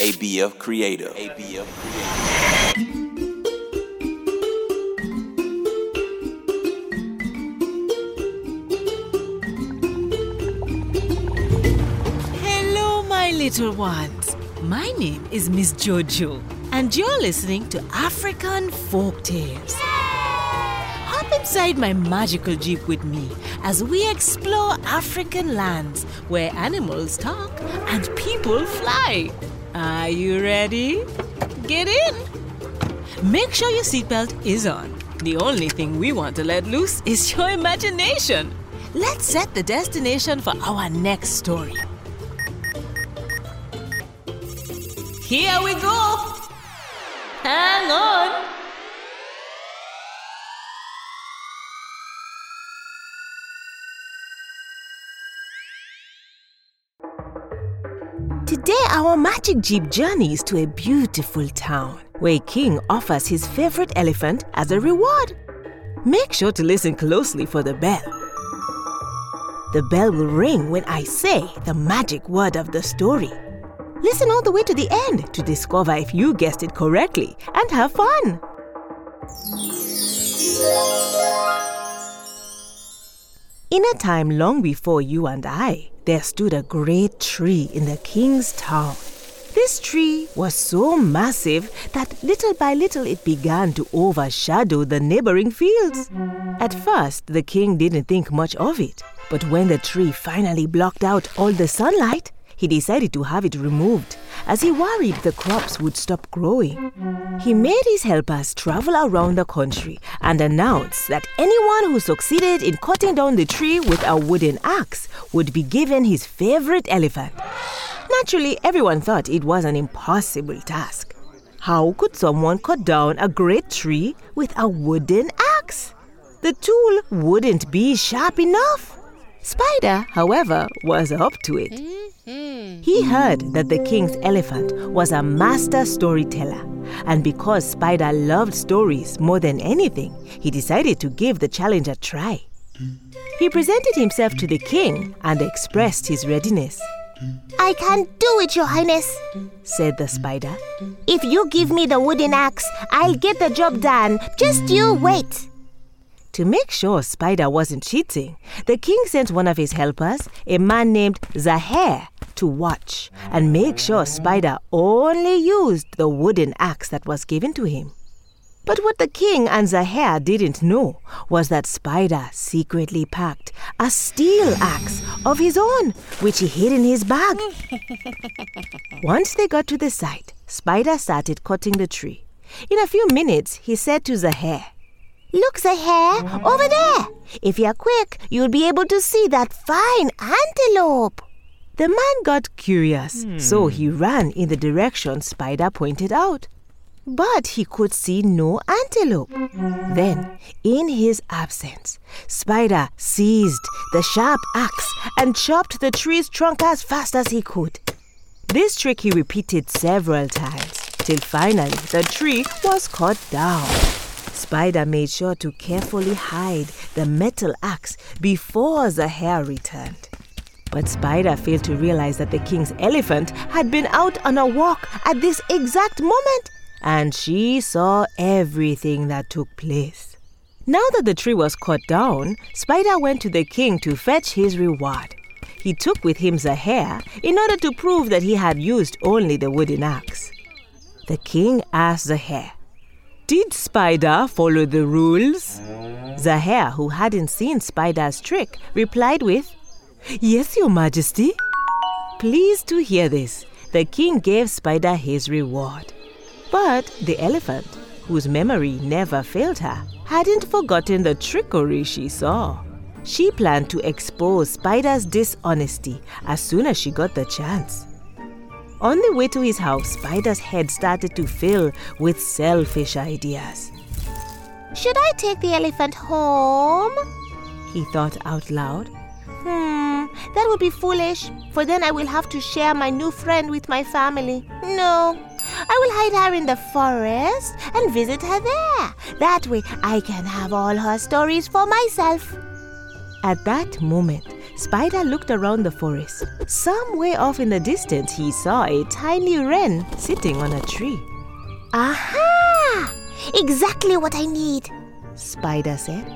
ABF Creative. ABF Creative. Hello, my little ones. My name is Miss Jojo, and you're listening to African Folk Tales. Hop inside my magical jeep with me as we explore African lands where animals talk and people fly. Are you ready? Get in! Make sure your seatbelt is on. The only thing we want to let loose is your imagination. Let's set the destination for our next story. Here we go! Hang on! Today, our magic jeep journeys to a beautiful town where a king offers his favorite elephant as a reward. Make sure to listen closely for the bell. The bell will ring when I say the magic word of the story. Listen all the way to the end to discover if you guessed it correctly and have fun. In a time long before you and I, there stood a great tree in the king's town. This tree was so massive that little by little it began to overshadow the neighboring fields. At first, the king didn't think much of it, but when the tree finally blocked out all the sunlight, he decided to have it removed as he worried the crops would stop growing. He made his helpers travel around the country and announced that anyone who succeeded in cutting down the tree with a wooden axe would be given his favorite elephant. Naturally, everyone thought it was an impossible task. How could someone cut down a great tree with a wooden axe? The tool wouldn't be sharp enough. Spider, however, was up to it. Mm-hmm. He heard that the king's elephant was a master storyteller, and because Spider loved stories more than anything, he decided to give the challenge a try. He presented himself to the king and expressed his readiness. I can do it, Your Highness. Said the spider. If you give me the wooden axe, I'll get the job done. Just you wait. To make sure Spider wasn't cheating, the king sent one of his helpers, a man named Zaher, to watch and make sure Spider only used the wooden axe that was given to him. But what the king and Zaher didn't know was that Spider secretly packed a steel axe of his own, which he hid in his bag. Once they got to the site, Spider started cutting the tree. In a few minutes, he said to Zaher, Look, Zaher, over there. If you're quick, you'll be able to see that fine antelope. The man got curious, hmm. so he ran in the direction Spider pointed out. But he could see no antelope. Then, in his absence, Spider seized the sharp axe and chopped the tree's trunk as fast as he could. This trick he repeated several times till finally the tree was cut down. Spider made sure to carefully hide the metal axe before Zaher returned. But Spider failed to realize that the king's elephant had been out on a walk at this exact moment, and she saw everything that took place. Now that the tree was cut down, Spider went to the king to fetch his reward. He took with him Zaher in order to prove that he had used only the wooden axe. The king asked Zaher, Did Spider follow the rules? Hare, who hadn't seen Spider's trick, replied with, Yes, Your Majesty. Pleased to hear this, the king gave Spider his reward. But the elephant, whose memory never failed her, hadn't forgotten the trickery she saw. She planned to expose Spider's dishonesty as soon as she got the chance. On the way to his house, Spider's head started to fill with selfish ideas. Should I take the elephant home? He thought out loud. Hmm, that would be foolish, for then I will have to share my new friend with my family. No, I will hide her in the forest and visit her there. That way I can have all her stories for myself. At that moment, Spider looked around the forest. Somewhere off in the distance, he saw a tiny wren sitting on a tree. Aha! Exactly what I need. Spider said.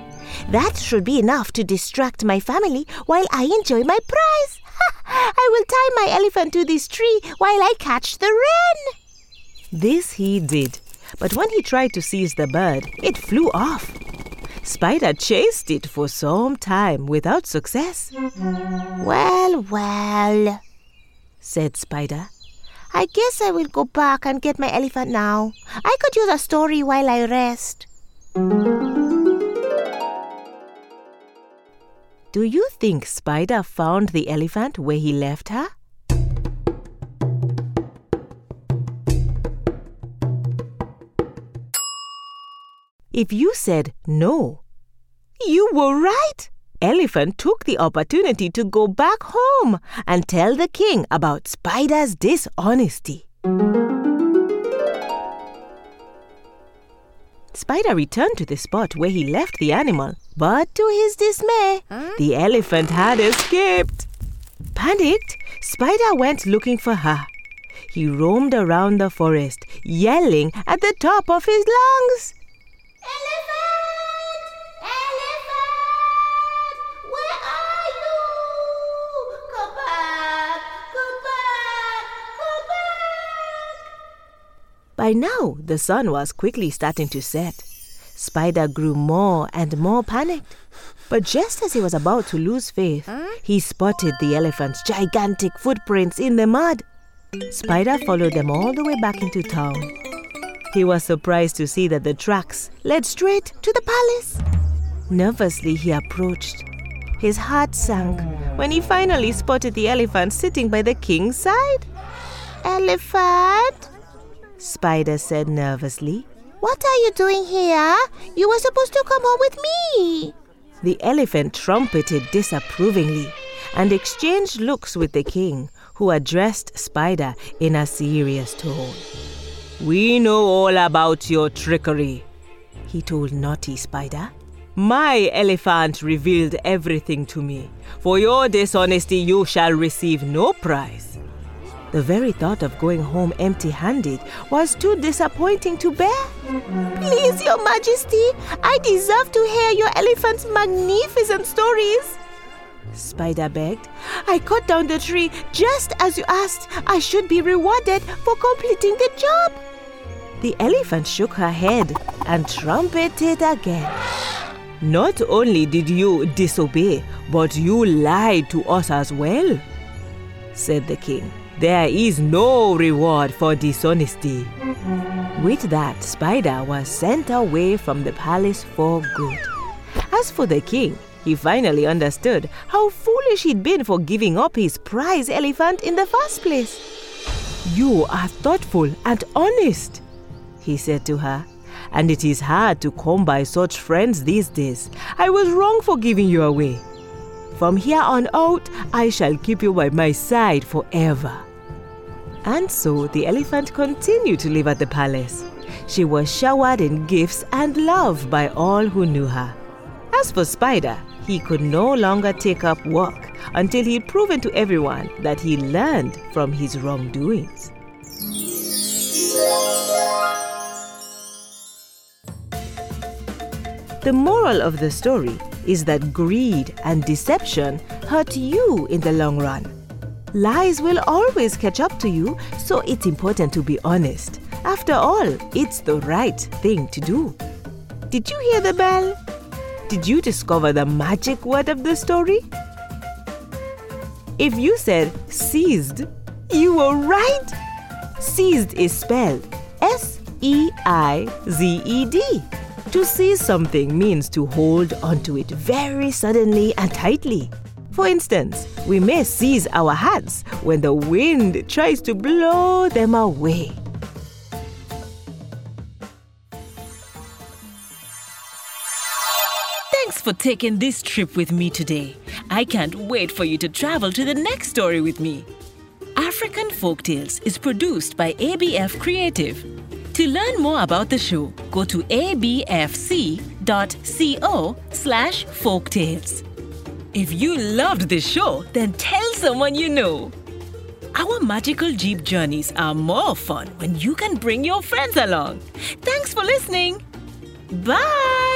That should be enough to distract my family while I enjoy my prize. I will tie my elephant to this tree while I catch the wren. This he did, but when he tried to seize the bird, it flew off. Spider chased it for some time without success. Well, well, said Spider. I guess I will go back and get my elephant now. I could use a story while I rest. Do you think Spider found the elephant where he left her? If you said no, you were right. Elephant took the opportunity to go back home and tell the king about Spider's dishonesty. Spider returned to the spot where he left the animal, but to his dismay, the elephant had escaped. Panicked, Spider went looking for her. He roamed around the forest, yelling at the top of his lungs. By now, the sun was quickly starting to set. Spider grew more and more panicked. But just as he was about to lose faith, he spotted the elephant's gigantic footprints in the mud. Spider followed them all the way back into town. He was surprised to see that the tracks led straight to the palace. Nervously, he approached. His heart sank when he finally spotted the elephant sitting by the king's side. Elephant? Spider said nervously. What are you doing here? You were supposed to come home with me. The elephant trumpeted disapprovingly and exchanged looks with the king, who addressed Spider in a serious tone. We know all about your trickery, he told naughty Spider. My elephant revealed everything to me. For your dishonesty, you shall receive no prize. The very thought of going home empty handed was too disappointing to bear. Please, Your Majesty, I deserve to hear your elephant's magnificent stories. Spider begged. I cut down the tree just as you asked. I should be rewarded for completing the job. The elephant shook her head and trumpeted again. Not only did you disobey, but you lied to us as well, said the king. There is no reward for dishonesty. With that, Spider was sent away from the palace for good. As for the king, he finally understood how foolish he'd been for giving up his prize elephant in the first place. You are thoughtful and honest, he said to her, and it is hard to come by such friends these days. I was wrong for giving you away. From here on out, I shall keep you by my side forever. And so the elephant continued to live at the palace. She was showered in gifts and love by all who knew her. As for Spider, he could no longer take up work until he'd proven to everyone that he learned from his wrongdoings. The moral of the story is that greed and deception hurt you in the long run. Lies will always catch up to you, so it's important to be honest. After all, it's the right thing to do. Did you hear the bell? Did you discover the magic word of the story? If you said seized, you were right. Seized is spelled S E I Z E D. To seize something means to hold onto it very suddenly and tightly. For instance, we may seize our hats when the wind tries to blow them away. Thanks for taking this trip with me today. I can't wait for you to travel to the next story with me. African Folktales is produced by ABF Creative. To learn more about the show, go to abfc.co slash folktales. If you loved this show, then tell someone you know. Our magical Jeep journeys are more fun when you can bring your friends along. Thanks for listening. Bye.